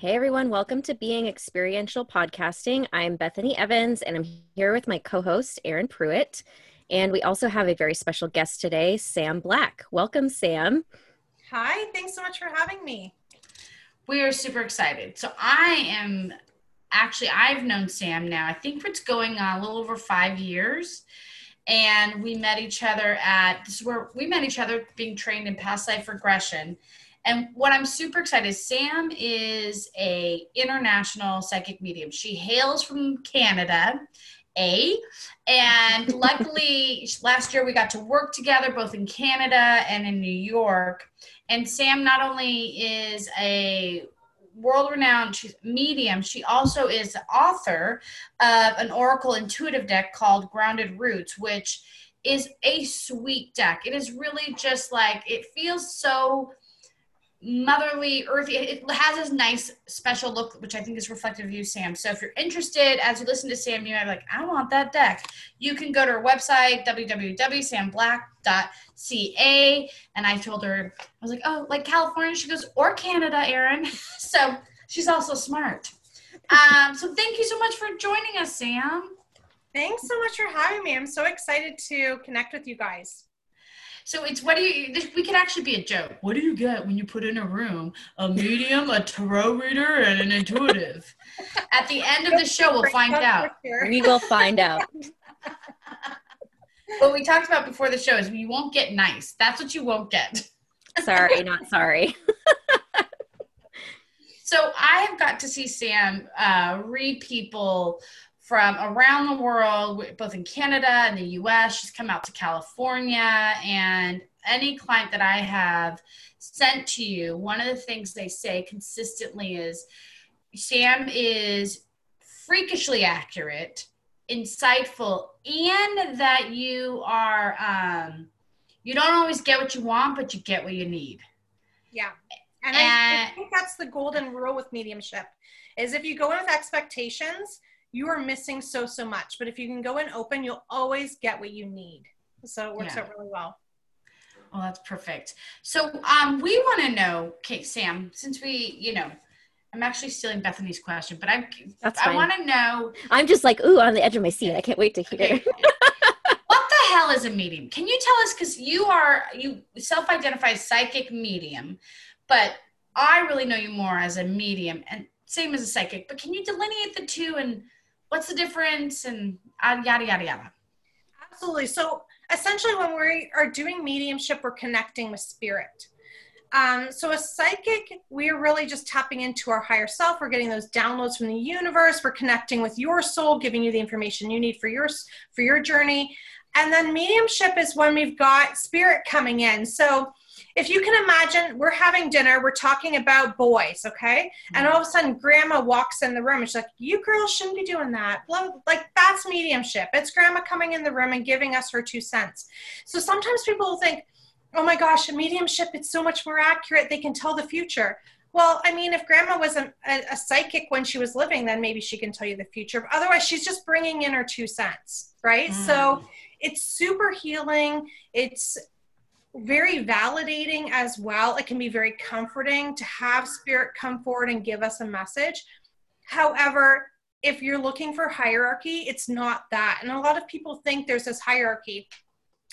Hey everyone, welcome to Being Experiential Podcasting. I'm Bethany Evans and I'm here with my co host, Erin Pruitt. And we also have a very special guest today, Sam Black. Welcome, Sam. Hi, thanks so much for having me. We are super excited. So, I am actually, I've known Sam now, I think it's going on a little over five years. And we met each other at this is where we met each other being trained in past life regression and what I'm super excited, Sam is a international psychic medium. She hails from Canada, A, and luckily last year we got to work together both in Canada and in New York. And Sam not only is a world renowned medium, she also is the author of an Oracle intuitive deck called Grounded Roots, which is a sweet deck. It is really just like, it feels so motherly, earthy. It has this nice special look, which I think is reflective of you, Sam. So if you're interested, as you listen to Sam, you might be like, I want that deck. You can go to her website, www.samblack.ca. And I told her, I was like, oh, like California? She goes, or Canada, Erin. so she's also smart. Um, so thank you so much for joining us, Sam. Thanks so much for having me. I'm so excited to connect with you guys. So it's what do you? This, we could actually be a joke. What do you get when you put in a room a medium, a tarot reader, and an intuitive? At the end of the show, we'll find out. We will find out. what we talked about before the show is you won't get nice. That's what you won't get. sorry, not sorry. so I have got to see Sam uh, read people from around the world, both in Canada and the US. She's come out to California. And any client that I have sent to you, one of the things they say consistently is Sam is freakishly accurate, insightful, and that you are, um, you don't always get what you want, but you get what you need. Yeah. And, and I, I think that's the golden rule with mediumship is if you go in with expectations, you are missing so so much but if you can go in open you'll always get what you need. So it works yeah. out really well. Well that's perfect. So um we want to know okay sam since we you know i'm actually stealing bethany's question but i'm that's i want to know i'm just like ooh on the edge of my seat. I can't wait to hear. Okay. what the hell is a medium? Can you tell us because you are you self-identify psychic medium but i really know you more as a medium and same as a psychic but can you delineate the two and what's the difference and uh, yada yada yada. Absolutely. So essentially when we are doing mediumship we're connecting with spirit. Um, so a psychic we're really just tapping into our higher self. We're getting those downloads from the universe. We're connecting with your soul giving you the information you need for your for your journey. And then mediumship is when we've got spirit coming in. So if you can imagine, we're having dinner, we're talking about boys, okay? And all of a sudden, grandma walks in the room and she's like, You girls shouldn't be doing that. Like, that's mediumship. It's grandma coming in the room and giving us her two cents. So sometimes people think, Oh my gosh, a mediumship, it's so much more accurate. They can tell the future. Well, I mean, if grandma was a, a, a, psychic when she was living, then maybe she can tell you the future. Otherwise, she's just bringing in her two cents, right? Mm. So it's super healing. It's very validating as well. It can be very comforting to have spirit come forward and give us a message. However, if you're looking for hierarchy, it's not that. And a lot of people think there's this hierarchy.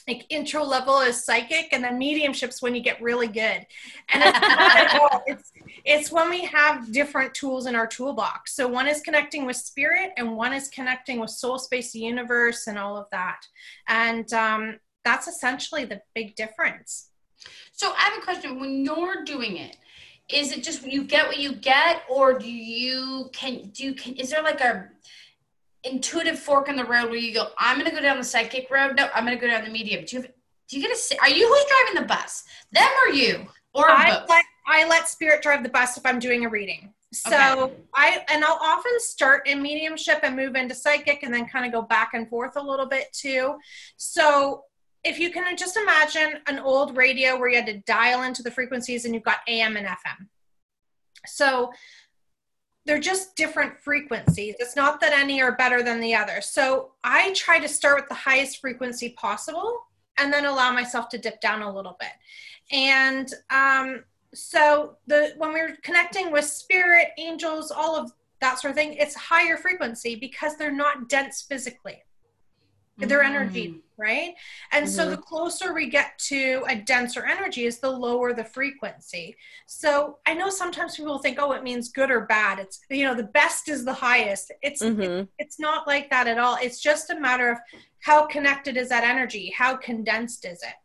Like intro level is psychic, and then mediumship's when you get really good. And it's not at all. It's it's when we have different tools in our toolbox. So one is connecting with spirit, and one is connecting with soul, space, the universe, and all of that. And um, that's essentially the big difference. So I have a question. When you're doing it, is it just you get what you get, or do you can do you can is there like a intuitive fork in the road where you go, I'm gonna go down the psychic road? No, I'm gonna go down the medium. Do you have, do you get a are you who's driving the bus? Them or you? Or I both? let I let spirit drive the bus if I'm doing a reading. So okay. I and I'll often start in mediumship and move into psychic and then kind of go back and forth a little bit too. So if you can just imagine an old radio where you had to dial into the frequencies and you've got AM and FM. So they're just different frequencies. It's not that any are better than the other. So I try to start with the highest frequency possible and then allow myself to dip down a little bit. And um, so the when we're connecting with spirit, angels, all of that sort of thing, it's higher frequency because they're not dense physically. Their mm. energy, right? And mm-hmm. so the closer we get to a denser energy is the lower the frequency. So I know sometimes people think, oh, it means good or bad. It's you know, the best is the highest. It's mm-hmm. it, it's not like that at all. It's just a matter of how connected is that energy? How condensed is it?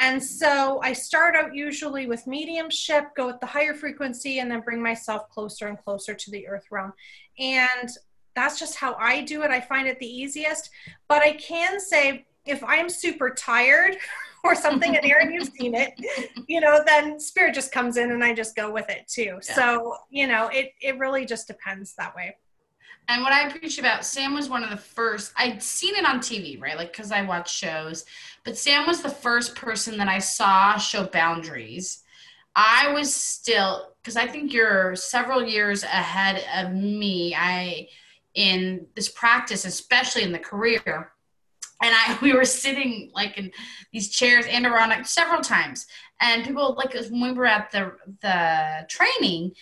And so I start out usually with mediumship, go with the higher frequency, and then bring myself closer and closer to the earth realm. And that's just how I do it. I find it the easiest. But I can say if I'm super tired or something, in there and Erin, you've seen it, you know, then spirit just comes in and I just go with it too. Yeah. So, you know, it, it really just depends that way. And what I appreciate about Sam was one of the first, I'd seen it on TV, right? Like, because I watch shows, but Sam was the first person that I saw show boundaries. I was still, because I think you're several years ahead of me. I, in this practice, especially in the career. And I, we were sitting like in these chairs and around like several times. And people like when we were at the the training,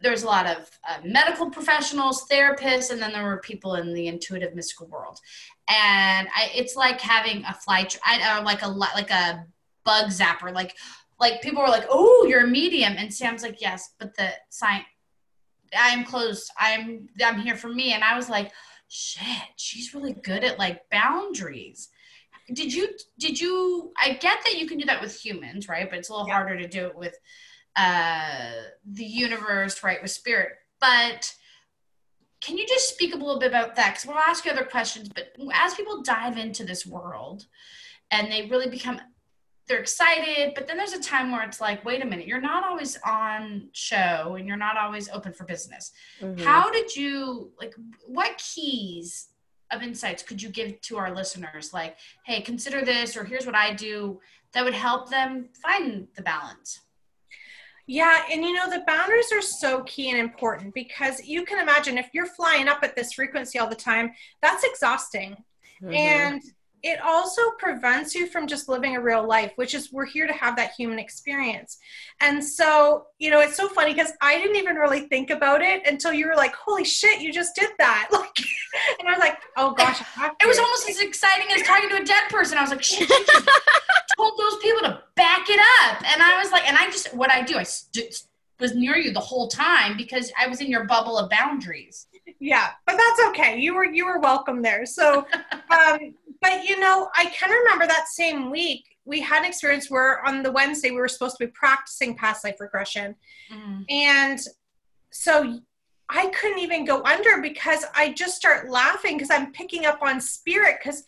there's a lot of uh, medical professionals, therapists, and then there were people in the intuitive mystical world. And I, it's like having a fly, I, uh, like a like a bug zapper. Like like people were like, "Oh, you're a medium," and Sam's like, "Yes," but the science. I'm closed. I'm I'm here for me, and I was like, "Shit, she's really good at like boundaries." Did you did you? I get that you can do that with humans, right? But it's a little yeah. harder to do it with uh, the universe, right, with spirit. But can you just speak a little bit about that? Because we'll ask you other questions, but as people dive into this world and they really become they're excited, but then there's a time where it's like, wait a minute, you're not always on show and you're not always open for business. Mm-hmm. How did you like what keys of insights could you give to our listeners? Like, hey, consider this, or here's what I do that would help them find the balance. Yeah, and you know, the boundaries are so key and important because you can imagine if you're flying up at this frequency all the time, that's exhausting. Mm-hmm. And it also prevents you from just living a real life, which is we're here to have that human experience. And so, you know, it's so funny because I didn't even really think about it until you were like, holy shit, you just did that. Like, and I was like, oh gosh. It was almost as exciting as talking to a dead person. I was like, shit, told those people to back it up. And I was like, and I just, what I do, I st- was near you the whole time because I was in your bubble of boundaries. Yeah, but that's okay. You were you were welcome there. So um but you know, I can remember that same week we had an experience where on the Wednesday we were supposed to be practicing past life regression. Mm. And so I couldn't even go under because I just start laughing because I'm picking up on spirit because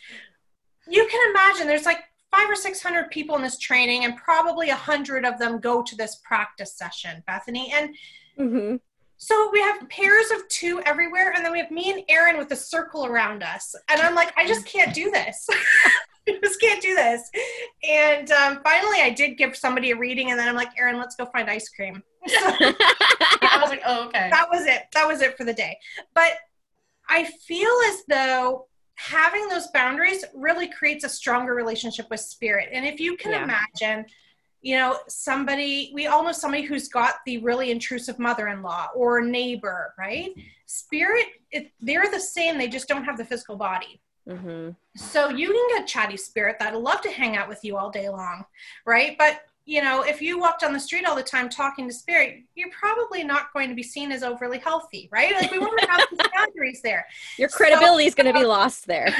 you can imagine there's like five or six hundred people in this training and probably a hundred of them go to this practice session bethany and mm-hmm. So we have pairs of two everywhere, and then we have me and Erin with a circle around us. And I'm like, I just can't do this. I just can't do this. And um, finally, I did give somebody a reading, and then I'm like, Erin, let's go find ice cream. So, I was like, oh, okay. That was it. That was it for the day. But I feel as though having those boundaries really creates a stronger relationship with spirit. And if you can yeah. imagine, you know somebody we all know somebody who's got the really intrusive mother-in-law or neighbor right? Spirit it, they're the same they just don't have the physical body. Mm-hmm. so you can get chatty spirit that'd love to hang out with you all day long right? But you know if you walk down the street all the time talking to spirit you're probably not going to be seen as overly healthy right? Like we want to have these boundaries there. Your credibility so, is going to be lost there.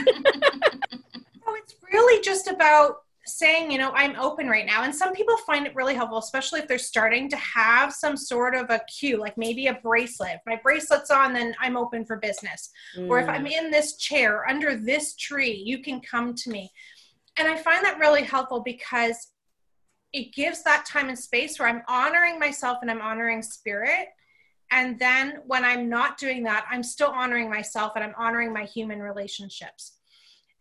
So it's really just about saying, you know, I'm open right now. And some people find it really helpful, especially if they're starting to have some sort of a cue, like maybe a bracelet. If my bracelet's on, then I'm open for business. Mm. Or if I'm mm. in this chair under this tree, you can come to me. And I find that really helpful because it gives that time and space where I'm honoring myself and I'm honoring spirit. And then when I'm not doing that, I'm still honoring myself and I'm honoring my human relationships.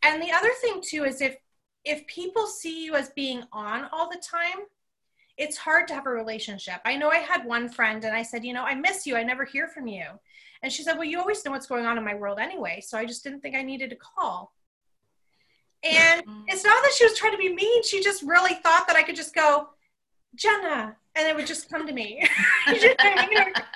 And the other thing too is if if people see you as being on all the time, it's hard to have a relationship. I know I had one friend and I said, you know, I miss you. I never hear from you. And she said, well, you always know what's going on in my world anyway. So I just didn't think I needed to call. And mm-hmm. it's not that she was trying to be mean. She just really thought that I could just go, Jenna, and it would just come to me.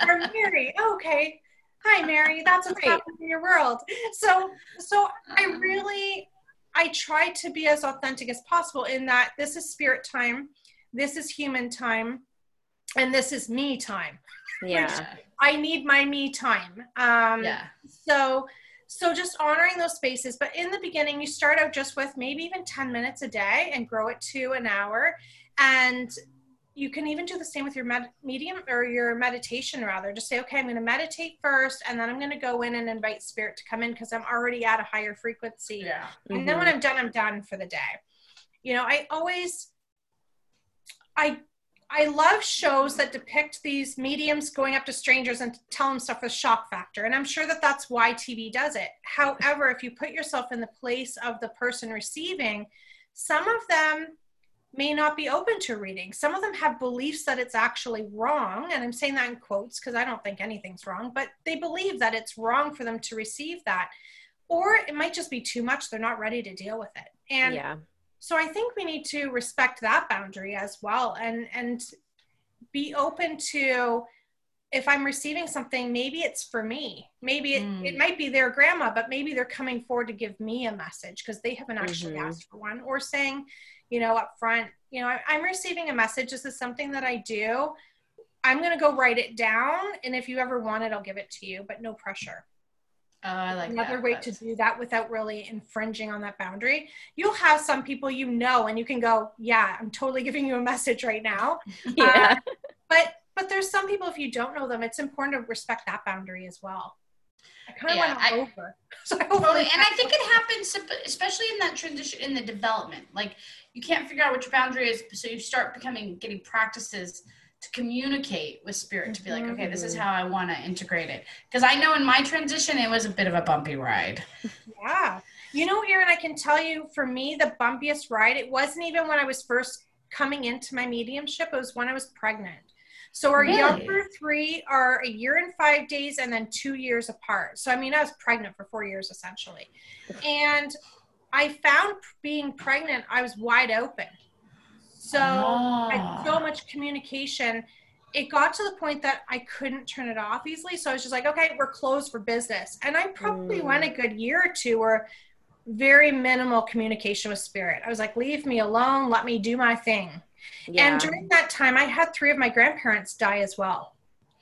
or Mary. Oh, okay. Hi, Mary. That's what's happening in your world. So, so I uh-huh. really, I try to be as authentic as possible in that this is spirit time, this is human time, and this is me time. Yeah. I need my me time. Um, yeah. So, so just honoring those spaces. But in the beginning, you start out just with maybe even 10 minutes a day and grow it to an hour. And you can even do the same with your med- medium or your meditation rather. Just say okay i'm going to meditate first and then i'm going to go in and invite spirit to come in because i'm already at a higher frequency. Yeah. And mm-hmm. then when i'm done i'm done for the day. You know i always i i love shows that depict these mediums going up to strangers and tell them stuff with shock factor and i'm sure that that's why tv does it. However if you put yourself in the place of the person receiving some of them may not be open to reading. Some of them have beliefs that it's actually wrong, and I'm saying that in quotes because I don't think anything's wrong, but they believe that it's wrong for them to receive that. Or it might just be too much, they're not ready to deal with it. And yeah. so I think we need to respect that boundary as well and and be open to if I'm receiving something, maybe it's for me. Maybe it, mm. it might be their grandma, but maybe they're coming forward to give me a message because they haven't actually mm-hmm. asked for one, or saying, you know, up front, you know, I, I'm receiving a message. This is something that I do. I'm going to go write it down. And if you ever want it, I'll give it to you, but no pressure. Oh, I like another that, way to do that without really infringing on that boundary. You'll have some people you know, and you can go, "Yeah, I'm totally giving you a message right now." yeah. Uh, but but there's some people if you don't know them, it's important to respect that boundary as well. I kind of yeah, went I, over. So totally, and I think it happens, especially in that transition in the development. Like you can't figure out what your boundary is, so you start becoming getting practices to communicate with spirit to be like, okay, this is mm-hmm. how I want to integrate it. Because I know in my transition, it was a bit of a bumpy ride. Yeah. You know, Erin, I can tell you for me, the bumpiest ride, it wasn't even when I was first coming into my mediumship, it was when I was pregnant. So our really? younger three are a year and five days and then two years apart. So I mean, I was pregnant for four years essentially. And I found being pregnant, I was wide open. So. I had so much communication. It got to the point that I couldn't turn it off easily. So I was just like, okay, we're closed for business. And I probably mm. went a good year or two where very minimal communication with spirit. I was like, leave me alone, let me do my thing. Yeah. And during that time, I had three of my grandparents die as well.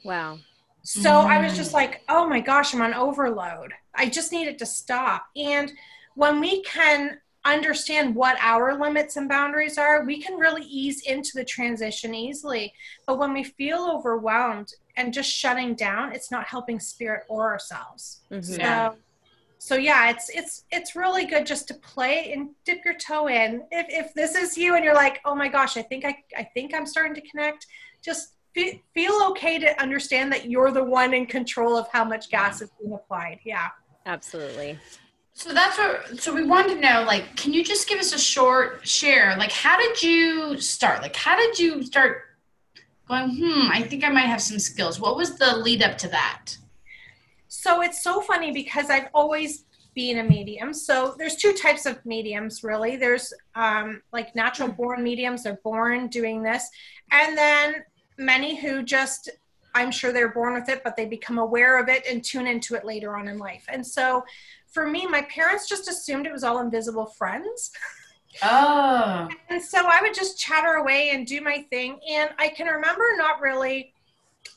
Wow. So mm. I was just like, oh my gosh, I'm on overload. I just needed to stop. And when we can understand what our limits and boundaries are, we can really ease into the transition easily. But when we feel overwhelmed and just shutting down, it's not helping spirit or ourselves. Mm-hmm. So so yeah it's it's it's really good just to play and dip your toe in. If, if this is you and you're like oh my gosh i think i i think i'm starting to connect just fe- feel okay to understand that you're the one in control of how much gas is being applied. Yeah. Absolutely. So that's what so we wanted to know like can you just give us a short share? Like how did you start? Like how did you start going hmm i think i might have some skills. What was the lead up to that so it's so funny because I've always been a medium. So there's two types of mediums, really. There's um, like natural born mediums, they're born doing this. And then many who just, I'm sure they're born with it, but they become aware of it and tune into it later on in life. And so for me, my parents just assumed it was all invisible friends. Oh. and so I would just chatter away and do my thing. And I can remember not really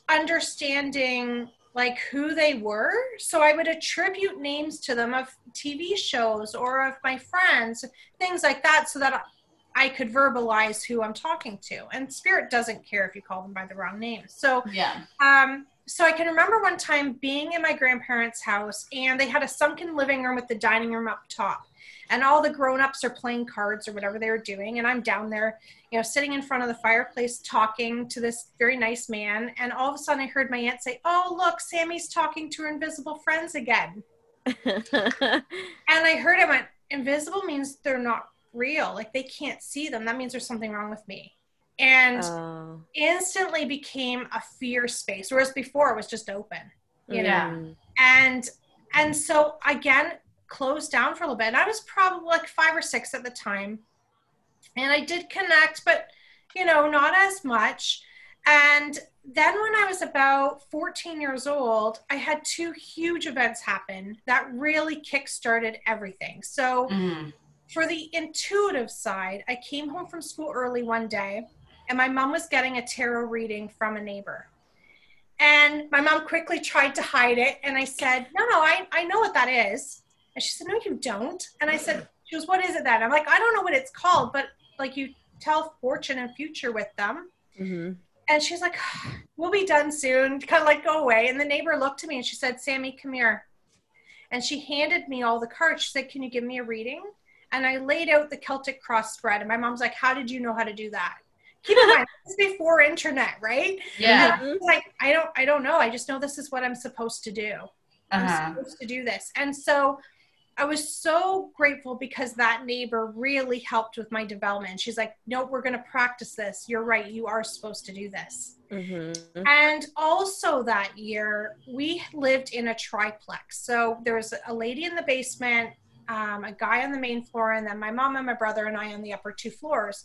understanding like who they were. So I would attribute names to them of TV shows or of my friends, things like that, so that I could verbalize who I'm talking to. And spirit doesn't care if you call them by the wrong name. So yeah. Um, so I can remember one time being in my grandparents' house and they had a sunken living room with the dining room up top and all the grown-ups are playing cards or whatever they were doing and i'm down there you know sitting in front of the fireplace talking to this very nice man and all of a sudden i heard my aunt say oh look sammy's talking to her invisible friends again and i heard him went invisible means they're not real like they can't see them that means there's something wrong with me and oh. instantly became a fear space whereas before it was just open you yeah. know and and so again closed down for a little bit. And I was probably like five or six at the time. And I did connect, but you know, not as much. And then when I was about 14 years old, I had two huge events happen that really kick-started everything. So Mm. for the intuitive side, I came home from school early one day and my mom was getting a tarot reading from a neighbor. And my mom quickly tried to hide it. And I said, No, no, I, I know what that is. And she said, No, you don't. And I said, She goes, What is it then? I'm like, I don't know what it's called, but like you tell fortune and future with them. hmm And she's like, We'll be done soon. Kind of like go away. And the neighbor looked at me and she said, Sammy, come here. And she handed me all the cards. She said, Can you give me a reading? And I laid out the Celtic cross spread. And my mom's like, How did you know how to do that? Keep in mind, this is before internet, right? Yeah. And I like, I don't, I don't know. I just know this is what I'm supposed to do. I'm Uh-huh. supposed to do this. And so I was so grateful because that neighbor really helped with my development. She's like, no, we're going to practice this. You're right. You are supposed to do this. hmm And also that year, we lived in a triplex. So there was a lady in the basement, um, a guy on the main floor, and then my mom and my brother and I on the upper two floors.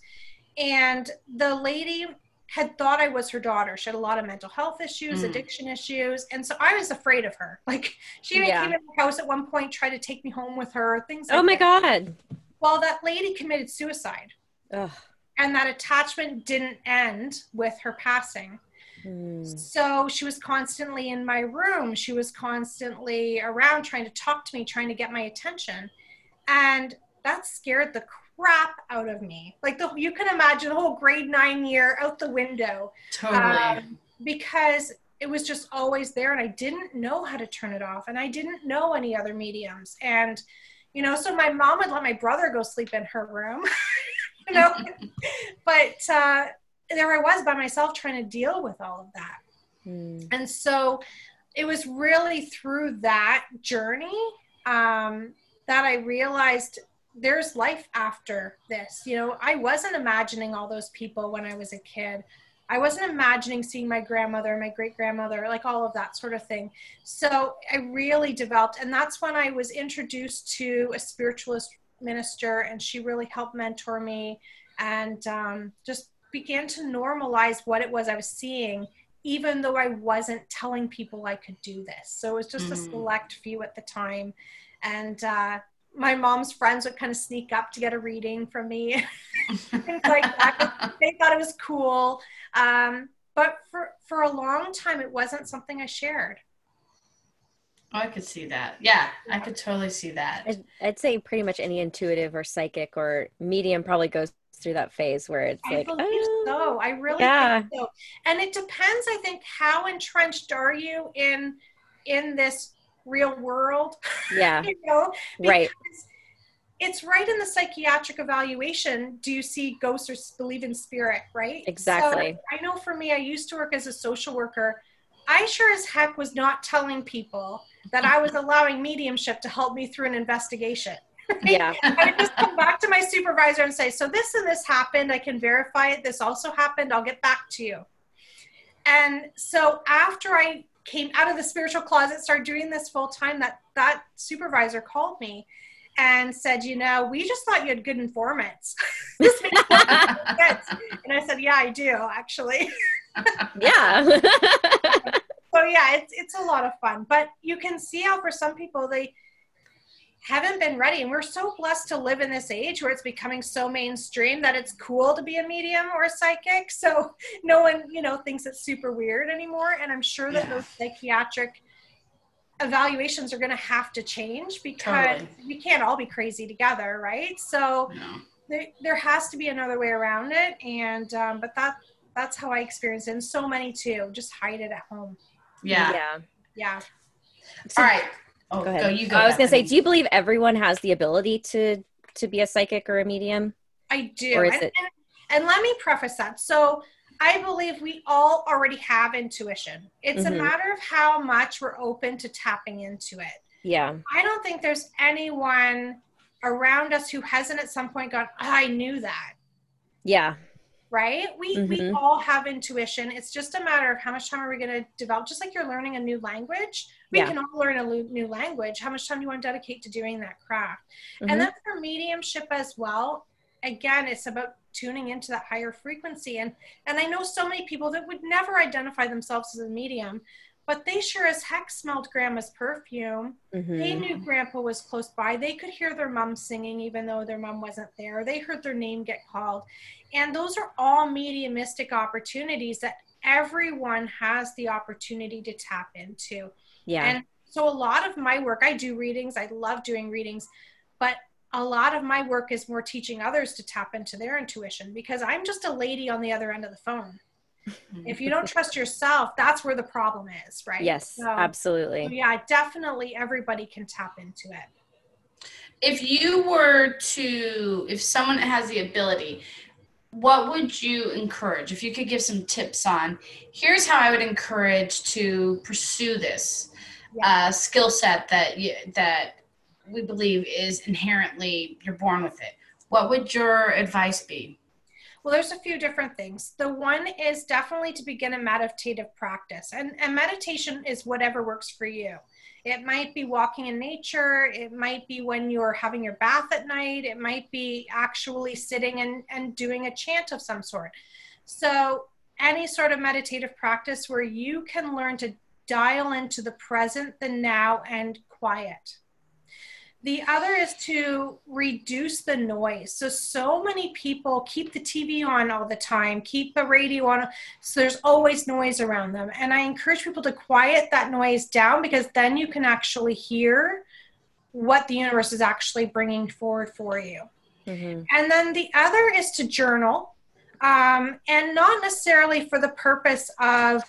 And the lady had thought I was her daughter. She had a lot of mental health issues, Mm. addiction issues. And so I was afraid of her. Like she even Yeah. came in the house at one point, tried to take me home with her, things like Oh my that. God. Well, that lady committed suicide. Ugh. And that attachment didn't end with her passing. Mm. So she was constantly in my room. She was constantly around trying to talk to me, trying to get my attention. And that scared the crap out of me. Like the you can imagine the whole grade 9 year out the window Totally. um, because it was just always there and I didn't know how to turn it off and I didn't know any other mediums and you know so my mom would let my brother go sleep in her room you know but uh, there I was by myself trying to deal with all of that Mm. and so it was really through that journey um, that I realized there's life after this. You know, I wasn't imagining all those people when I was a kid. I wasn't imagining seeing my grandmother, my great grandmother, like all of that sort of thing. So I really developed, and that's when I was introduced to a spiritualist minister, and she really helped mentor me and um, just began to normalize what it was I was seeing even though I wasn't telling people I could do this. So it was just a Mhm. select few at the time. And uh, my mom's friends would kind of sneak up to get a reading from me, things like that. They thought it was cool. Um, but for, for a long time, it wasn't something I shared. Oh, I could see that. Yeah, I could totally see that. I'd, I'd say pretty much any intuitive or psychic or medium probably goes through that phase where it's I like, believe oh, so. I really yeah. think so. And it depends, I think, how entrenched are you in in this real world? yeah, you know, right. it's right in the psychiatric evaluation. Do you see ghosts or believe in spirit? Right. Exactly. So I know for me, I used to work as a social worker. I sure as heck was not telling people that I was allowing mediumship to help me through an investigation. Yeah, I just come back to my supervisor and say, So this and this happened. I can verify it. This also happened. I'll get back to you. And so after I came out of the spiritual closet, started doing this full time, that that supervisor called me and said, You know, we just thought you had good informants. this makes sense. And I said, Yeah, I do, actually. yeah. so yeah, it's it's a lot of fun. But you can see how for some people they haven't been ready. And we're so blessed to live in this age where it's becoming so mainstream that it's cool to be a medium or a psychic. So no one, you know, thinks it's super weird anymore. And I'm sure that Yeah. those psychiatric evaluations are gonna have to change because Totally. we can't all be crazy together, right? So No. there, there has to be another way around it. And um, but that that's how I experienced it. And so many too. Just hide it at home. Yeah. yeah. Yeah. So- All right. Oh, Go go, you go. I was gonna say, do you believe everyone has the ability to to be a psychic or a medium? I do. Or is and, it- and, and let me preface that. So I believe we all already have intuition. It's Mhm. a matter of how much we're open to tapping into it. Yeah, I don't think there's anyone around us who hasn't at some point gone, I knew that. yeah, Right? We we Mhm. all have intuition. It's just a matter of how much time are we going to develop. Just like you're learning a new language, we Yeah. can all learn a new language. How much time do you want to dedicate to doing that craft? Mhm. And then for mediumship as well, again, it's about tuning into that higher frequency. And and I know so many people that would never identify themselves as a medium, but they sure as heck smelled grandma's perfume. Mm-hmm. They knew grandpa was close by. They could hear their mom singing even though their mom wasn't there. They heard their name get called. And those are all mediumistic opportunities that everyone has the opportunity to tap into. Yeah. And so a lot of my work, I do readings. I love doing readings, but a lot of my work is more teaching others to tap into their intuition because I'm just a lady on the other end of the phone. If you don't trust yourself, that's where the problem is, right? Yes, so, absolutely. So yeah, definitely everybody can tap into it. If you were to, if someone has the ability, what would you encourage if you could give some tips on here's how i would encourage to pursue this yeah. uh, skill set that you, that we believe is inherently you're born with it what would your advice be well there's a few different things the one is definitely to begin a meditative practice and, and meditation is whatever works for you it might be walking in nature. It might be when you're having your bath at night. It might be actually sitting and, and doing a chant of some sort. So, any sort of meditative practice where you can learn to dial into the present, the now, and quiet. The other is to reduce the noise. So, so many people keep the TV on all the time, keep the radio on. So, there's always noise around them. And I encourage people to quiet that noise down because then you can actually hear what the universe is actually bringing forward for you. Mm-hmm. And then the other is to journal, um, and not necessarily for the purpose of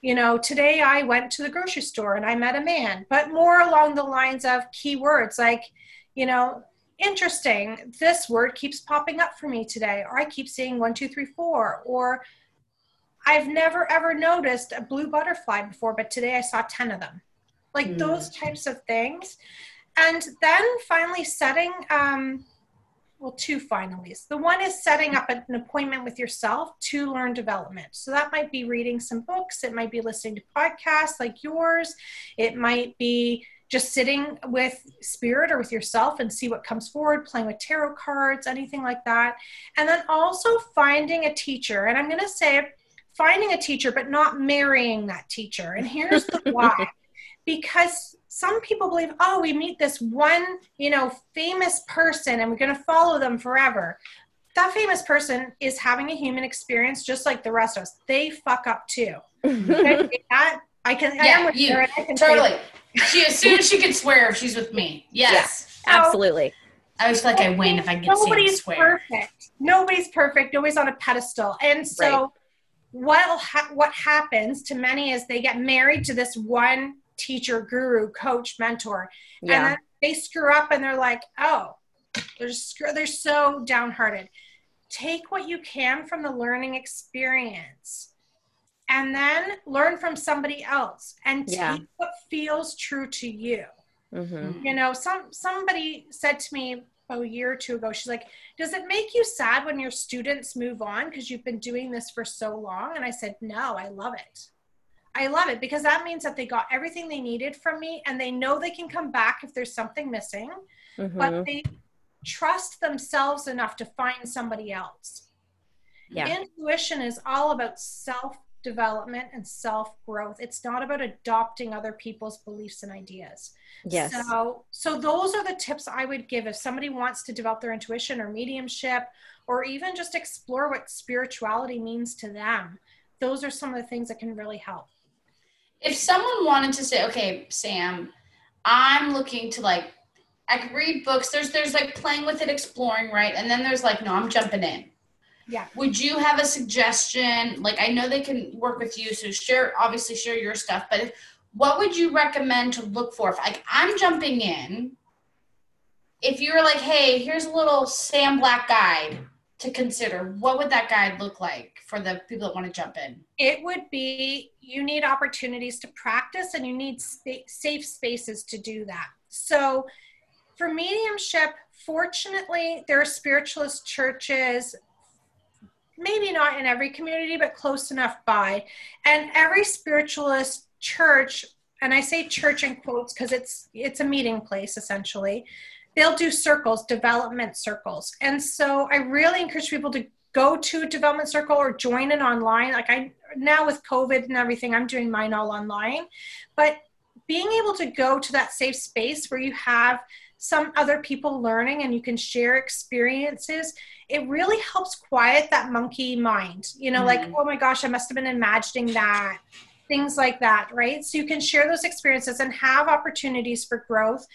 you know, today I went to the grocery store and I met a man, but more along the lines of keywords like, you know, interesting, this word keeps popping up for me today, or I keep seeing one, two, three, four, or I've never ever noticed a blue butterfly before, but today I saw 10 of them. Like mm. those types of things. And then finally setting, um, well, two finalies. The one is setting up an appointment with yourself to learn development. So that might be reading some books, it might be listening to podcasts like yours, it might be just sitting with spirit or with yourself and see what comes forward, playing with tarot cards, anything like that. And then also finding a teacher. And I'm going to say, finding a teacher, but not marrying that teacher. And here's the why because some people believe oh we meet this one you know famous person and we're going to follow them forever that famous person is having a human experience just like the rest of us they fuck up too that, i can yeah, you, her I can totally she as soon as she can swear if she's with me yes yeah, absolutely I always feel like I win if I get nobody's swear. perfect. Nobody's perfect. Nobody's on a pedestal. And so, right. what ha- what happens to many is they get married to this one teacher, guru, coach, mentor. Yeah. And then they screw up and they're like, oh, they're, screw- they're so downhearted. Take what you can from the learning experience and then learn from somebody else and take yeah. what feels true to you. Mm-hmm. You know, some somebody said to me a year or two ago, she's like, Does it make you sad when your students move on because you've been doing this for so long? And I said, No, I love it. I love it because that means that they got everything they needed from me and they know they can come back if there's something missing, mm-hmm. but they trust themselves enough to find somebody else. Yeah. Intuition is all about self development and self growth. It's not about adopting other people's beliefs and ideas. Yes. So so those are the tips I would give if somebody wants to develop their intuition or mediumship or even just explore what spirituality means to them. Those are some of the things that can really help if someone wanted to say, okay, Sam, I'm looking to like, I could read books. There's there's like playing with it, exploring, right? And then there's like, no, I'm jumping in. Yeah. Would you have a suggestion? Like, I know they can work with you, so share obviously share your stuff. But what would you recommend to look for? If like I'm jumping in, if you were like, hey, here's a little Sam Black guide to consider, what would that guide look like for the people that want to jump in? It would be you need opportunities to practice and you need safe spaces to do that. So, for mediumship, fortunately, there are spiritualist churches, maybe not in every community, but close enough by. And every spiritualist church, and I say church in quotes because it's it's a meeting place essentially, they'll do circles, development circles. And so I really encourage people to go to a development circle or join it online. Like I now with COVID and everything, I'm doing mine all online. But being able to go to that safe space where you have some other people learning and you can share experiences it really helps quiet that monkey mind you know mm like oh my gosh i must have been imagining that things like that right so you can share those experiences and have opportunities for growth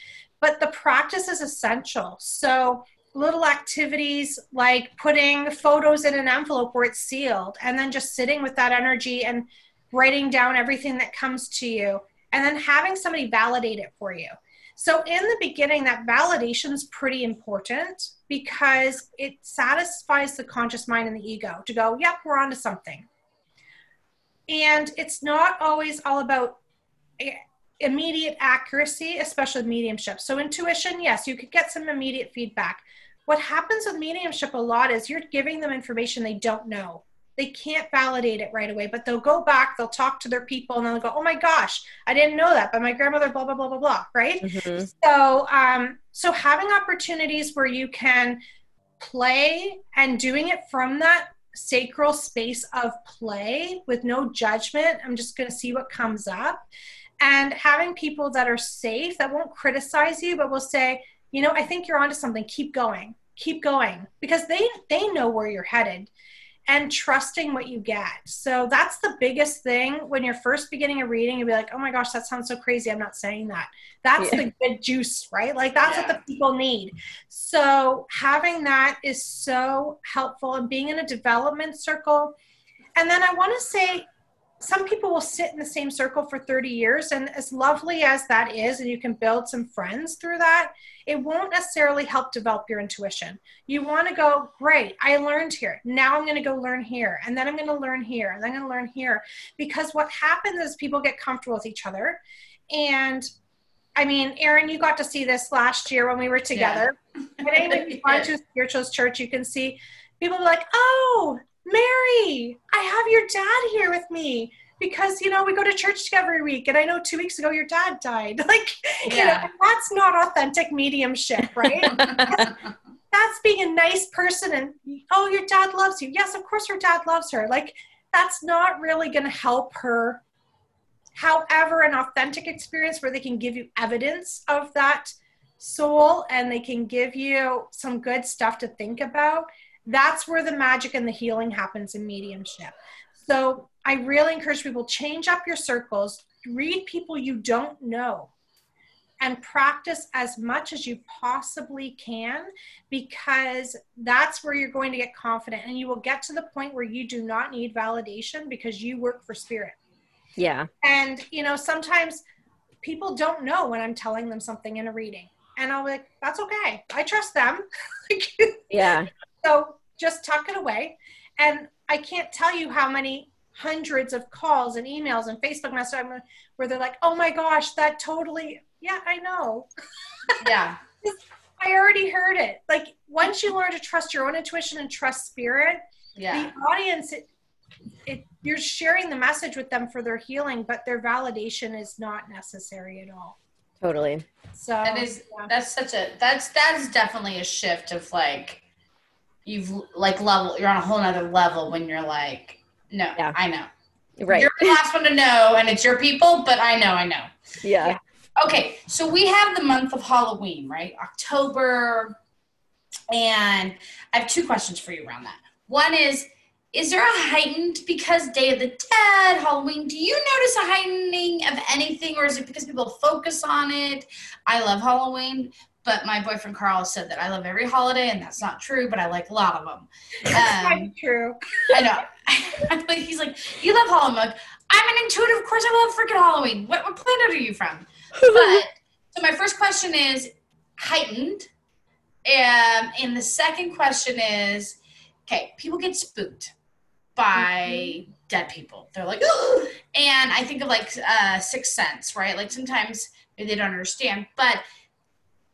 but the practice is essential so little activities like putting photos in an envelope where it's sealed and then just sitting with that energy and writing down everything that comes to you and then having somebody validate it for you so in the beginning, that validation is pretty important because it satisfies the conscious mind and the ego to go, yep, we're onto something. And it's not always all about eh, immediate accuracy, especially with mediumship. So intuition, yes, you could get some immediate feedback. What happens with mediumship a lot is you're giving them information they don't know they can't validate it right away, but they'll go back, they'll talk to their people, and they'll go, "Oh my gosh, I didn't know that," but my grandmother, blah blah blah blah blah, right? Mm-hmm. So, um, so having opportunities where you can play and doing it from that sacral space of play with no judgment. I'm just going to see what comes up, and having people that are safe that won't criticize you, but will say, "You know, I think you're onto something. Keep going." keep going because they they know where you're headed and trusting what you get. So that's the biggest thing when you're first beginning a reading, you'll be like, oh my gosh, that sounds so crazy. I'm not saying that. That's yeah. the good juice, right? Like that's yeah. what the people need. So having that is so helpful and being in a development circle. And then I want to say some people will sit in the same circle for 30 years and as lovely as that is and you can build some friends through that it won't necessarily help develop your intuition you want to go great i learned here now i'm going to go learn here and then i'm going to learn here and then i'm going to learn here because what happens is people get comfortable with each other and I mean, Erin, you got to see this last year when we were together. Yeah. Anyway, you gone to a spiritualist church, you can see people be like, "Oh, Mary, I have your dad here with me because you know we go to church every week. And i know two weeks ago your dad died. Like yeah. you know that's not authentic mediumship right? That's, being a nice person and oh your dad loves you. Yes of course her dad loves her. Like that's not really going to help her however an authentic experience where they can give you evidence of that soul and they can give you some good stuff to think about that's where the magic and the healing happens in mediumship. So I really encourage people change up your circles, read people you don't know, and practice as much as you possibly can because that's where you're going to get confident and you will get to the point where you do not need validation because you work for spirit. Yeah. And you know, sometimes people don't know when I'm telling them something in a reading. And I'll be like, that's okay. I trust them. yeah. So just tuck it away. And I can't tell you how many hundreds of calls and emails and Facebook messages where they're like, oh my gosh, that totally, yeah, I know. Yeah. I already heard it. Like once you learn to trust your own intuition and trust spirit, yeah. the audience, it, it, you're sharing the message with them for their healing, but their validation is not necessary at all. Totally. So that is yeah. that's such a that's that is definitely a shift of like you've like level you're on a whole nother level when you're like no yeah. i know right you're the last one to know and it's your people but i know i know yeah. yeah. okay so we have the month of halloween right october and i have two questions for you around that one is is there a heightened because day of the dead halloween do you notice a heightening of anything or is it because people focus on it i love halloween but my boyfriend Carl said that I love every holiday, and that's not true. But I like a lot of them. Um, true. I know. He's like, you love Halloween. I'm an intuitive. Of course, I love freaking Halloween. What, what planet are you from? But so my first question is heightened, um, and the second question is, okay, people get spooked by mm-hmm. dead people. They're like, and I think of like uh, Sixth Sense, right? Like sometimes they don't understand, but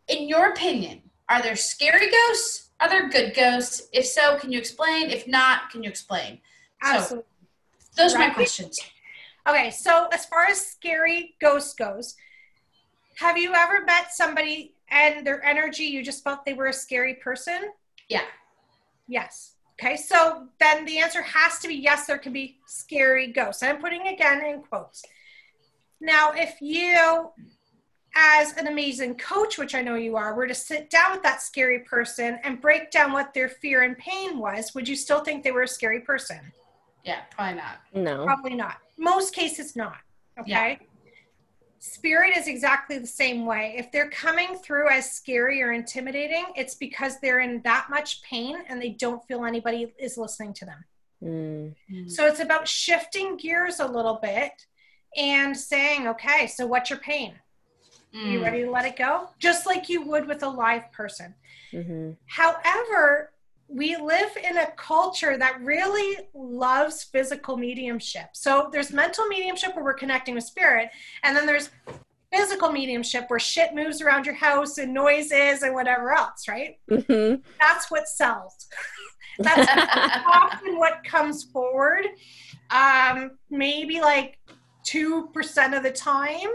in your opinion, are there scary ghosts? Are there good ghosts? If so, can you explain? If not, can you explain? Absolutely. So, those right. are my questions. Okay, so as far as scary ghosts goes, Have you ever met somebody and their energy, you just felt they were a scary person? Yeah. Yes. Okay, so then the answer has to be yes, there can be scary ghosts. I'm putting again in quotes. Now, if you, as an amazing coach, which I know you are, were to sit down with that scary person and break down what their fear and pain was, would you still think they were a scary person? Yeah, probably not. No. Probably not. Most cases, not. Okay. Yeah. Spirit is exactly the same way. If they're coming through as scary or intimidating, it's because they're in that much pain and they don't feel anybody is listening to them. Mm. So it's about shifting gears a little bit and saying, okay, so what's your pain? Are you Mm. ready to let it go? Just like you would with a live person. hmm However, we live in a culture that really loves physical mediumship. So there's mental mediumship where we're connecting with spirit, and then there's physical mediumship where shit moves around your house and noises and whatever else, right? hmm That's what sells. That's often what comes forward. Um, maybe like 2% of the time.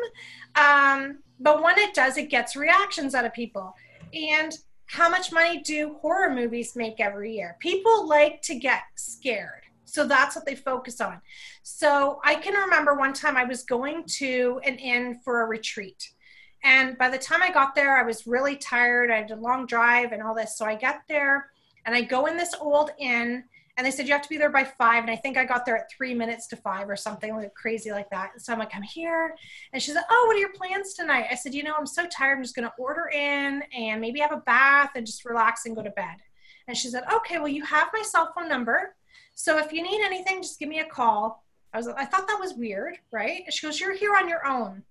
Um, but when it does, it gets reactions out of people. And how much money do horror movies make every year? People like to get scared. So that's what they focus on. So I can remember one time I was going to an inn for a retreat. And by the time I got there, I was really tired. I had a long drive and all this. So I get there and I go in this old inn and they said you have to be there by five. And i think i got there at three minutes to five or something like crazy like that. And so i'm like i'm here. And she said oh what are your plans tonight? I said you know i'm so tired. I'm just going to order in and maybe have a bath and just relax and go to bed. And she said okay well you have my cell phone number. So if you need anything just give me a call. I was i thought that was weird right? She goes you're here on your own.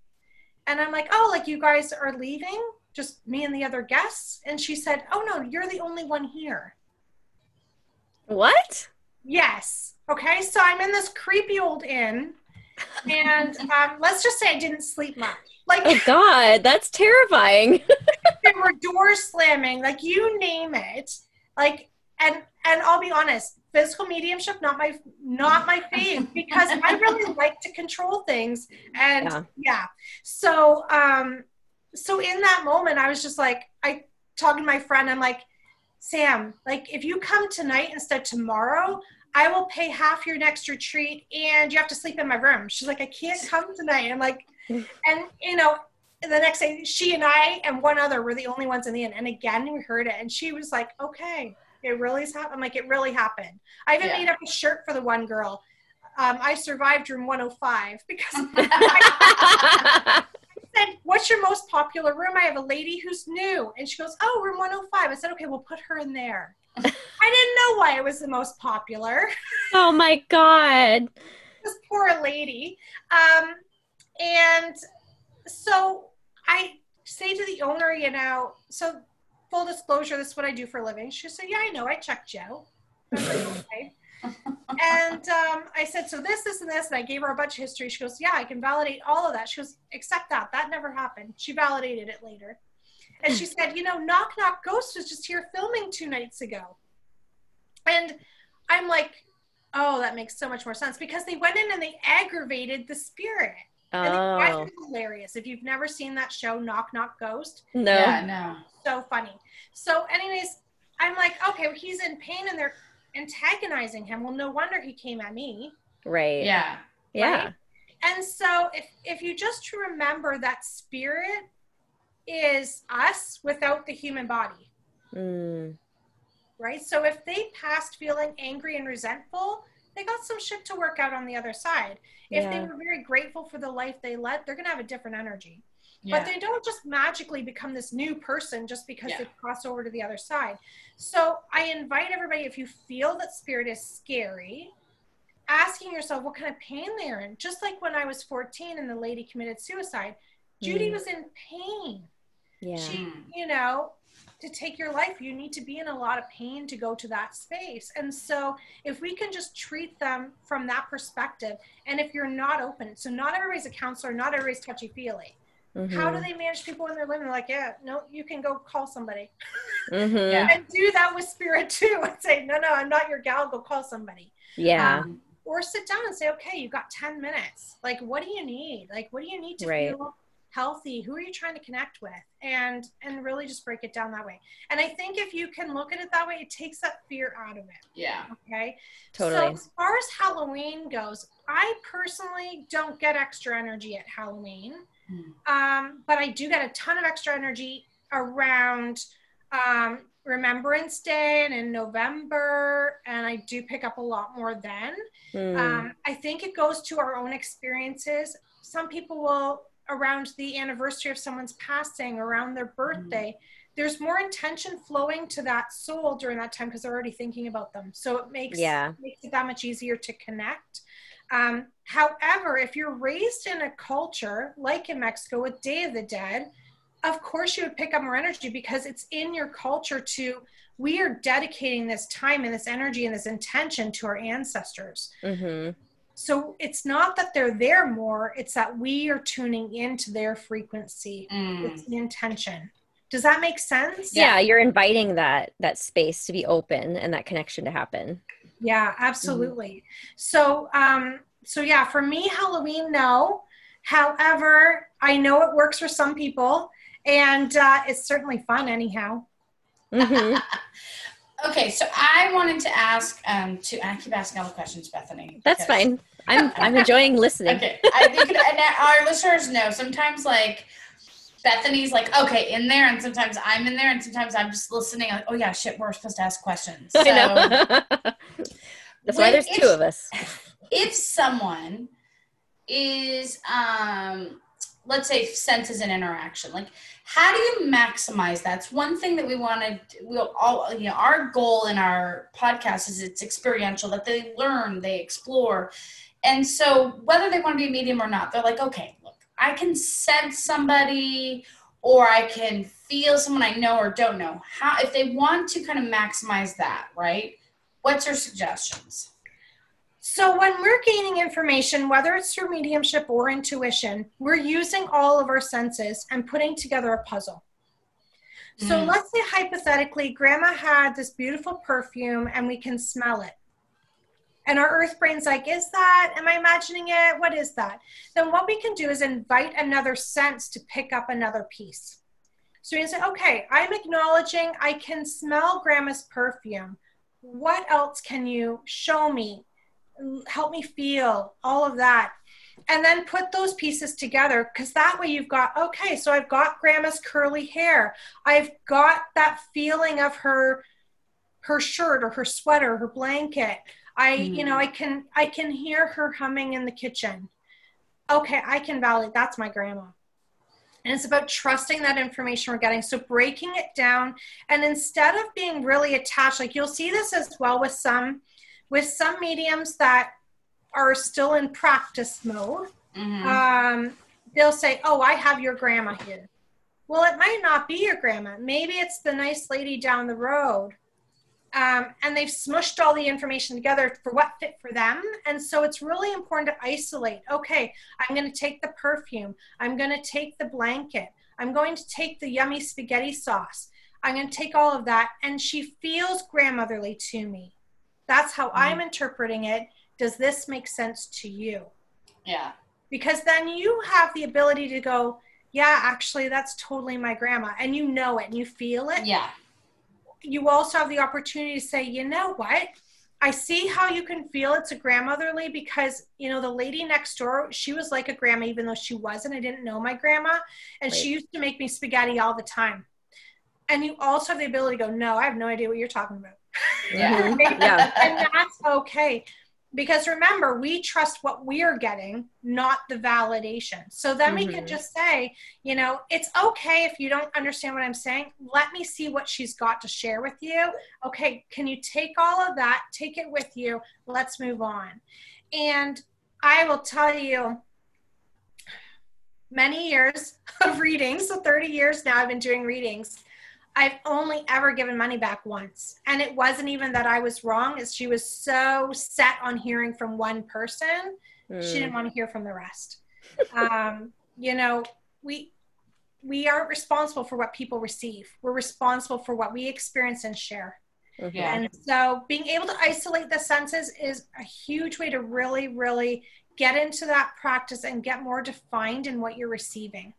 And i'm like oh like you guys are leaving? Just me and the other guests? And she said oh no you're the only one here What? Yes. Okay. So I'm in this creepy old inn, and um, let's just say I didn't sleep much. Like Oh God, that's terrifying. there were doors slamming, like you name it. Like, and and I'll be honest, physical mediumship not my not my fave because I really like to control things, and Yeah. yeah. So um, so in that moment, I was just like, I talking to my friend, I'm like. Sam, like if you come tonight instead tomorrow, I will pay half your next retreat and you have to sleep in my room. She's like, I can't come tonight. I'm like, and you know, the next day she and I and one other were the only ones in the end. And again, we heard it and she was like, okay, it really is happening. I'm like, it really happened. I even Yeah. made up a shirt for the one girl. Um, I survived room 105 because said, What's your most popular room? I have a lady who's new. And she goes, Oh, room 105. I said, Okay, we'll put her in there. I didn't know why it was the most popular. oh my God. this poor lady. Um, and so I say to the owner, you know, so full disclosure, this is what I do for a living. She said, Yeah, I know. I checked was like, okay. And um, I said, So this, this, and this. And I gave her a bunch of history. She goes, Yeah, I can validate all of that. She goes, Except that. That never happened. She validated it later. And she said, You know, Knock Knock Ghost was just here filming two nights ago. And I'm like, Oh, that makes so much more sense because they went in and they aggravated the spirit. And the guys Oh hilarious. If you've never seen that show, Knock Knock Ghost, no. Yeah, no. so funny. So, anyways, I'm like, okay, well, he's in pain and they're antagonizing him. Well, no wonder he came at me. Right. Yeah. Yeah. right? And so, if if you just remember that spirit is us without the human body, Mm. right? So, if they passed feeling angry and resentful, they got some shit to work out on the other side. If they were very grateful for the life they led, they're gonna have a different energy. Yeah. but they don't just magically become this new person just because Yeah. they cross over to the other side. So I invite everybody, if you feel that spirit is scary, asking yourself what kind of pain they're in. Just like when I was 14 and the lady committed suicide, Judy Mm. was in pain. Yeah. She, you know, to take your life, you need to be in a lot of pain to go to that space. And so if we can just treat them from that perspective, and if you're not open, so not everybody's a counselor, not everybody's touchy feely. How do Mhm. they manage people when they're living? Like, yeah, no, you can go call somebody Mhm. Yeah. and do that with spirit too, and say, no, no, I'm not your gal. Go call somebody, Yeah. um, or sit down and say, okay, you've got ten minutes. Like, what do you need? Like, what do you need to Right. feel healthy who are you trying to connect with? And and really just break it down that way. And i think if you can look at it that way it takes that fear out of it. Yeah. Okay? Totally. So as far as halloween goes i personally don't get extra energy at halloween. Hmm. um, but i do get a ton of extra energy around um, remembrance day and in november and i do pick up a lot more then. Mm. um, I think it goes to our own experiences. Some people will, around the anniversary of someone's passing, around their birthday, there's more intention flowing to that soul during that time because they're already thinking about them. So it makes, Yeah. makes it that much easier to connect. Um, however, if you're raised in a culture like in Mexico with Day of the Dead, of course you would pick up more energy because it's in your culture to we are dedicating this time and this energy and this intention to our ancestors. hmm So it's not that they're there more, it's that we are tuning into their frequency. Mm. It's the intention. Does that make sense? yeah. you're inviting that that space to be open and that connection to happen Yeah, absolutely. So um so yeah, for me Halloween no. However, I know it works for some people and uh, it's certainly fun anyhow. hmm Okay, so I wanted to ask um to I keep asking all the questions, Bethany. that's because- fine i'm i'm enjoying listening Okay, I think and our listeners know sometimes like Bethany's like okay in there, and sometimes I'm in there, and sometimes I'm just listening. Like, oh yeah, shit, we're supposed to ask questions. So I know. that's why there's two of us if someone is um let's say senses an interaction. Like how do you maximize that's one thing that we wanted we'll all you know our goal in our podcast is it's experiential that they learn they explore. And so whether they want to be a medium or not they're like okay look i can sense somebody or i can feel someone i know or don't know. How if they want to kind of maximize that right? What's your suggestions So when we're gaining information, whether it's through mediumship or intuition, we're using all of our senses and putting together a puzzle. So Mm. let's say hypothetically, grandma had this beautiful perfume and we can smell it. And our earth brain's like, is that? Am I imagining it? What is that? Then what we can do is invite another sense to pick up another piece. So you can say, okay, I'm acknowledging I can smell grandma's perfume. What else can you show me? Help me feel all of that. And then put those pieces together because that way you've got, okay, so I've got grandma's curly hair. I've got that feeling of her her shirt or her sweater, her blanket. I, you know, I mm. can I can hear her humming in the kitchen. Okay, I can validate that's my grandma. And it's about trusting that information we're getting. So breaking it down and instead of being really attached, like you'll see this as well with some with some mediums that are still in practice mode. Mhm. Um, they'll say, "Oh, I have your grandma here." Well, it might not be your grandma. Maybe it's the nice lady down the road. Um, and they've smushed all the information together for what fit for them. And so it's really important to isolate. Okay, I'm going to take the perfume. I'm going to take the blanket. I'm going to take the yummy spaghetti sauce. I'm going to take all of that. And she feels grandmotherly to me. That's how mm. I'm interpreting it. Does this make sense to you? yeah. Because then you have the ability to go yeah actually that's totally my grandma and you know it and you feel it. Yeah. You also have the opportunity to say you know what? I see how you can feel it's a grandmotherly because you know the lady next door she was like a grandma even though she wasn't. I didn't know my grandma and she used to make me spaghetti all the time. And you also have the ability to go no i have no idea what you're talking about Yeah. Mhm. yeah. And that's okay because remember we trust what we're getting not the validation. So then we can Mhm. just say you know it's okay if you don't understand what i'm saying. Let me see what she's got to share with you. Okay can you take all of that? Take it with you. Let's move on. And i will tell you many years of readings so 30 years now i've been doing readings I've only ever given money back once. And it wasn't even that I was wrong, as she was so set on hearing from one person, she Mm. didn't want to hear from the rest. um, you know, we we aren't responsible for what people receive. We're responsible for what we experience and share. Mhm. And so being able to isolate the senses is a huge way to really, really get into that practice and get more defined in what you're receiving.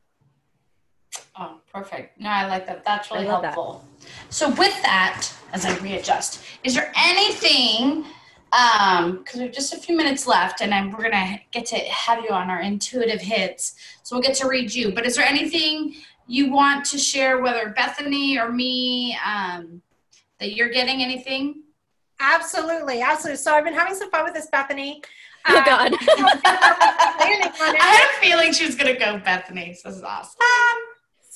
Oh, perfect. No, I like that. That's really I love that. helpful. So with that, as I readjust, is there anything um because we have just a few minutes left and then we're gonna get to have you on our intuitive hits so we'll get to read you but is there anything you want to share whether bethany or me um that you're getting anything Absolutely, absolutely. So I've been having some fun with this, Bethany. Oh, Uh, God. planning i had a feeling she was gonna go bethany so this is awesome Um,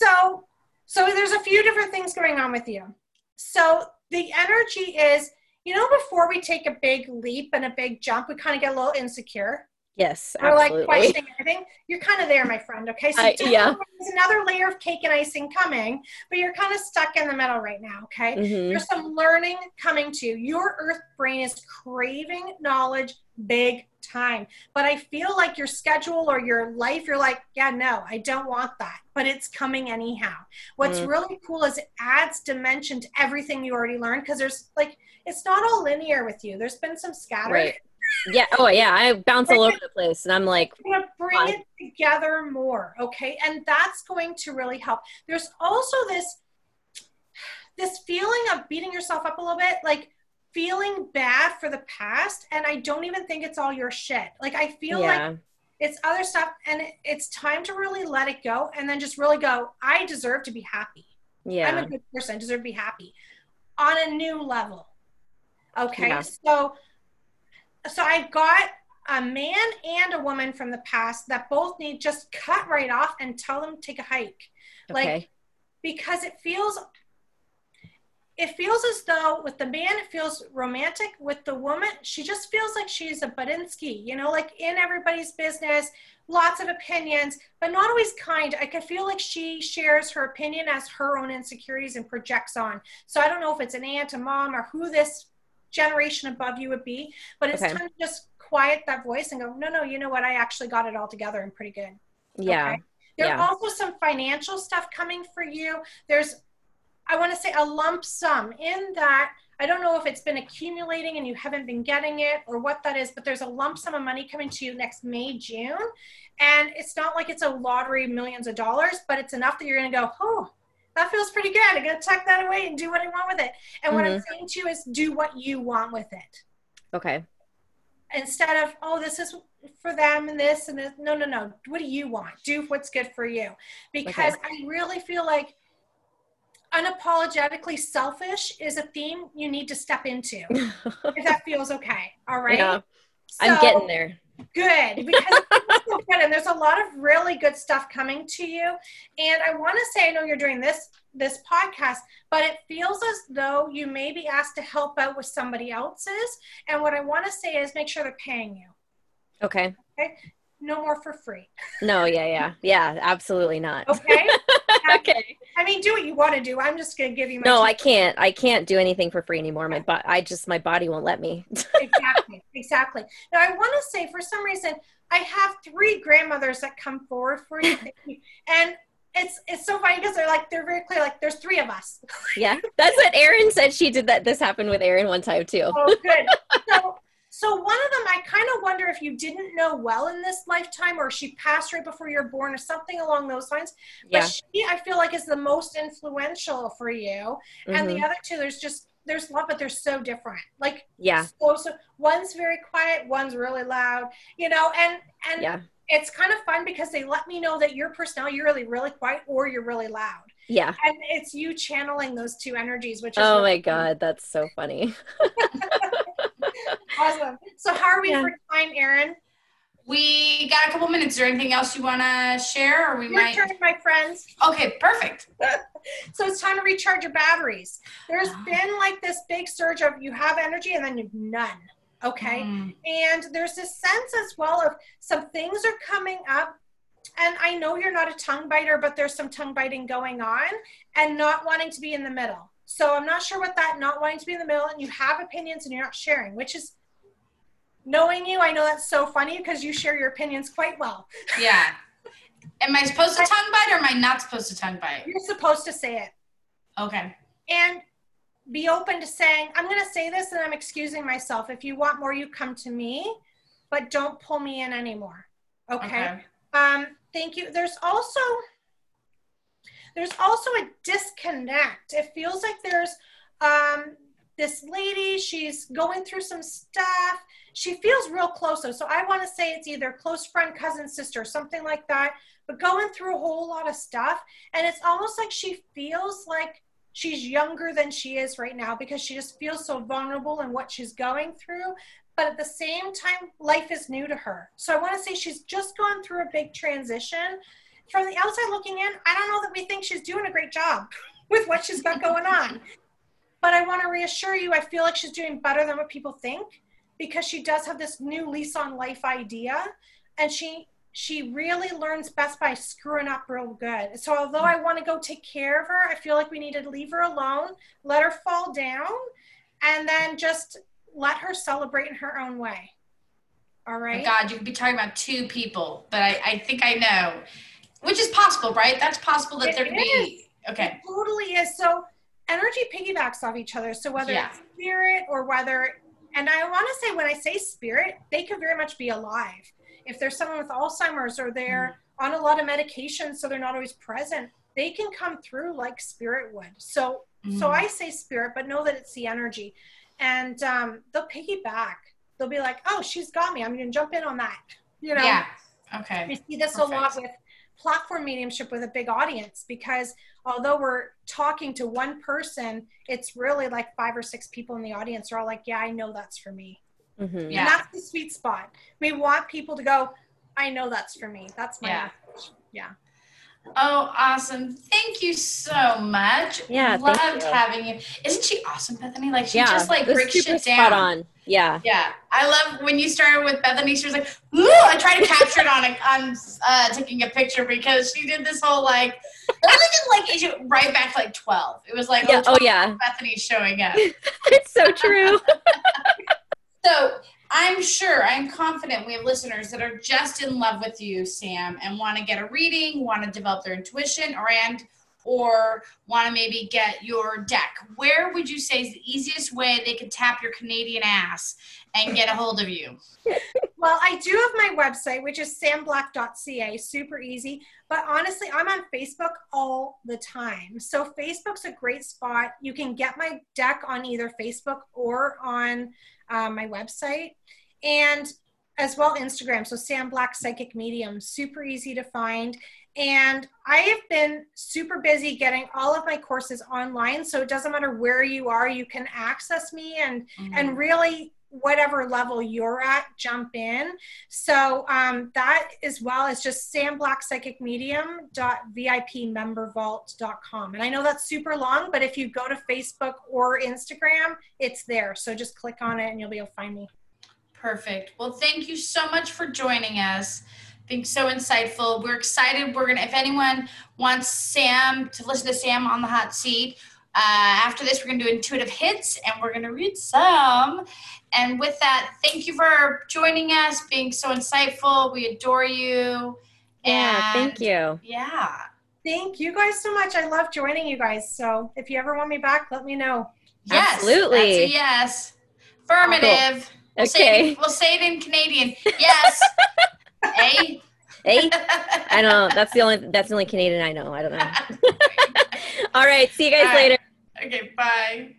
so, so there's a few different things going on with you. So the energy is, you know, before we take a big leap and a big jump, we kind of get a little insecure. Yes, We're like questioning everything. You're kind of there, my friend. Okay, so I- yeah. there's another layer of cake and icing coming, but you're kind of stuck in the middle right now. Okay, Mhm. there's some learning coming to you. Your earth brain is craving knowledge big time. But I feel like your schedule or your life, you're like, yeah, no, I don't want that. But it's coming anyhow. What's Mm. really cool is it adds dimension to everything you already learned because there's like, it's not all linear with you. There's been some scatter. Right. Yeah. Oh, yeah. I bounce all over the place, and I'm like, bring it together more, okay? And that's going to really help. There's also this this feeling of beating yourself up a little bit, like feeling bad for the past, and I don't even think it's all your shit. Like I feel like it's other stuff, and it's time to really let it go, and then just really go. I deserve to be happy. Yeah i'm a good person. I deserve to be happy on a new level. Okay, Yeah. so so I've got a man and a woman from the past that both need just cut right off and tell them to take a hike like because it feels it feels as though with the man it feels romantic with the woman she just feels like she's a budinsky you know like in everybody's business lots of opinions but not always kind i could feel like she shares her opinion as her own insecurities and projects on so i don't know if it's an aunt a mom or who this generation above you would be but it's Okay. time to just quiet that voice and go no no you know what i actually got it all together and pretty good yeah, Okay. There's Yeah. also some financial stuff coming for you. There's, I want to say, a lump sum in that. I don't know if it's been accumulating and you haven't been getting it or what that is, but there's a lump sum of money coming to you next May, June. And it's not like it's a lottery, millions of dollars, but it's enough that you're going to go, oh, that feels pretty good. I'm going to tuck that away and do what I want with it. And what I'm mm-hmm. saying to you is do what you want with it okay, instead of oh this is for them and this and this no no no what do you want do what's good for you because i really feel like unapologetically selfish is a theme you need to step into if that feels okay all right yeah. I'm getting there. good because so good and there's a lot of really good stuff coming to you and i want to say i know you're doing this this podcast but it feels as though you may be asked to help out with somebody else's and what i want to say is make sure they're paying you Okay. Okay. No more for free No, yeah, yeah, yeah. Absolutely not. okay okay. i mean do what you want to do i'm just going to give you my No, I can't. I can't do anything for free anymore. My bo- I just my body won't let me. exactly exactly now i want to say for some reason i have three grandmothers that come forward for you and it's it's so funny because they're like they're very clear like there's three of us yeah, that's what Erin said. She did that. This happened with Erin one time too. oh good so so one of them i kind of wonder if you didn't know well in this lifetime or she passed right before you were born or something along those lines but Yeah. she i feel like is the most influential for you and the Mhm. other two there's just there's love but they're so different like Yeah. so, so one's very quiet one's really loud you know and and Yeah. it's kind of fun because they let me know that your personality you're really really quiet or you're really loud Yeah. and it's you channeling those two energies which is Oh really my god, that's so funny. awesome so how are we Yeah. for time Erin we got a couple minutes is there anything else you want to share or we your might turn my friends okay perfect so it's time to recharge your batteries There's Oh. been like this big surge of you have energy and then you've none okay Mm. And there's this sense as well of some things are coming up. And I know you're not a tongue biter, but there's some tongue biting going on and not wanting to be in the middle. So I'm not sure what that not wanting to be in the middle and you have opinions and you're not sharing, which is knowing you, I know that's so funny because you share your opinions quite well. yeah am i supposed to tongue bite or am i not supposed to tongue bite You're supposed to say it. okay And be open to saying, I'm going to say this and I'm excusing myself. If you want more, you come to me, but don't pull me in anymore. okay. Um, thank you. There's also There's also a disconnect. It feels like there's um, this lady, she's going through some stuff. She feels real close though. So I want to say it's either close friend, cousin, sister, something like that, but going through a whole lot of stuff. And it's almost like she feels like she's younger than she is right now because she just feels so vulnerable in what she's going through. But at the same time, life is new to her. So I want to say she's just gone through a big transition. From the outside looking in, I don't know that we think she's doing a great job with what she's got going on. But I want to reassure you, I feel like she's doing better than what people think because she does have this new lease on life idea and she she really learns best by screwing up real good. So although I want to go take care of her, I feel like we need to leave her alone, let her fall down, and then just let her celebrate in her own way. All right. Oh God, you could be talking about two people, but I, I think I know, which is possible, right? That's possible that It there could be. Okay. It totally is. So energy piggybacks off each other. So whether Yeah. it's spirit or whether, and I want to say when I say spirit, they could very much be alive. If there's someone with Alzheimer's or they're on a lot of medication, so they're not always present, they can come through like spirit would. So, so Mhm. I say spirit, but know that it's the energy, and um, they'll piggyback. They'll be like, "Oh, she's got me. I'm going to jump in on that." You know. Yeah. We Okay. see this a lot with platform mediumship with a big audience because although we're talking to one person, it's really like five or six people in the audience are all like, Yeah, I know that's for me. Mhm. Yeah. And that's the sweet spot. We want people to go, I know that's for me. That's my Yeah. message. Yeah. Oh, awesome. Thank you so much. Yeah, thank Loved you. having you. Isn't she awesome, Bethany? Like, she Yeah, just like breaks shit spot down. on. Yeah. Yeah, I love when you started with Bethany. She was like, "Ooh!" I tried to capture it on a, on uh, taking a picture because she did this whole like, like she- right back to like twelve. It was like, Yeah. oh, Oh yeah. Bethany's showing up. It's so true. So I'm sure, I'm confident we have listeners that are just in love with you, Sam, and want to get a reading, want to develop their intuition, or and or want to maybe get your deck. Where would you say is the easiest way they could tap your Canadian ass and get a hold of you? Well, I do have my website, which is samblack.ca, super easy. But honestly, I'm on Facebook all the time. So Facebook's a great spot. You can get my deck on either Facebook or on uh, my website. And as well Instagram. So Sam Black Psychic Medium, super easy to find. And I have been super busy getting all of my courses online. So it doesn't matter where you are, you can access me and and really whatever level you're at jump in so um, that as well as just samblackpsychicmedium.vipmembervault.com and i know that's super long but if you go to facebook or instagram it's there so just click on it and you'll be able to find me Perfect. Well, thank you so much for joining us. Being so insightful. We're excited. We're gonna. If anyone wants Sam to listen to Sam on the hot seat, uh, after this, we're gonna do intuitive hits, and we're gonna read some. And with that, thank you for joining us, being so insightful. We adore you. Yeah. Thank you. Yeah. thank you guys so much i love joining you guys so if you ever want me back let me know Yes. Absolutely. That's a yes. Affirmative. We'll Say it, Okay. we'll say it in Canadian. Yes. hey. Hey. I don't know. That's the only. That's the only Canadian I know. I don't know. All right. See you guys right. later. Okay, bye.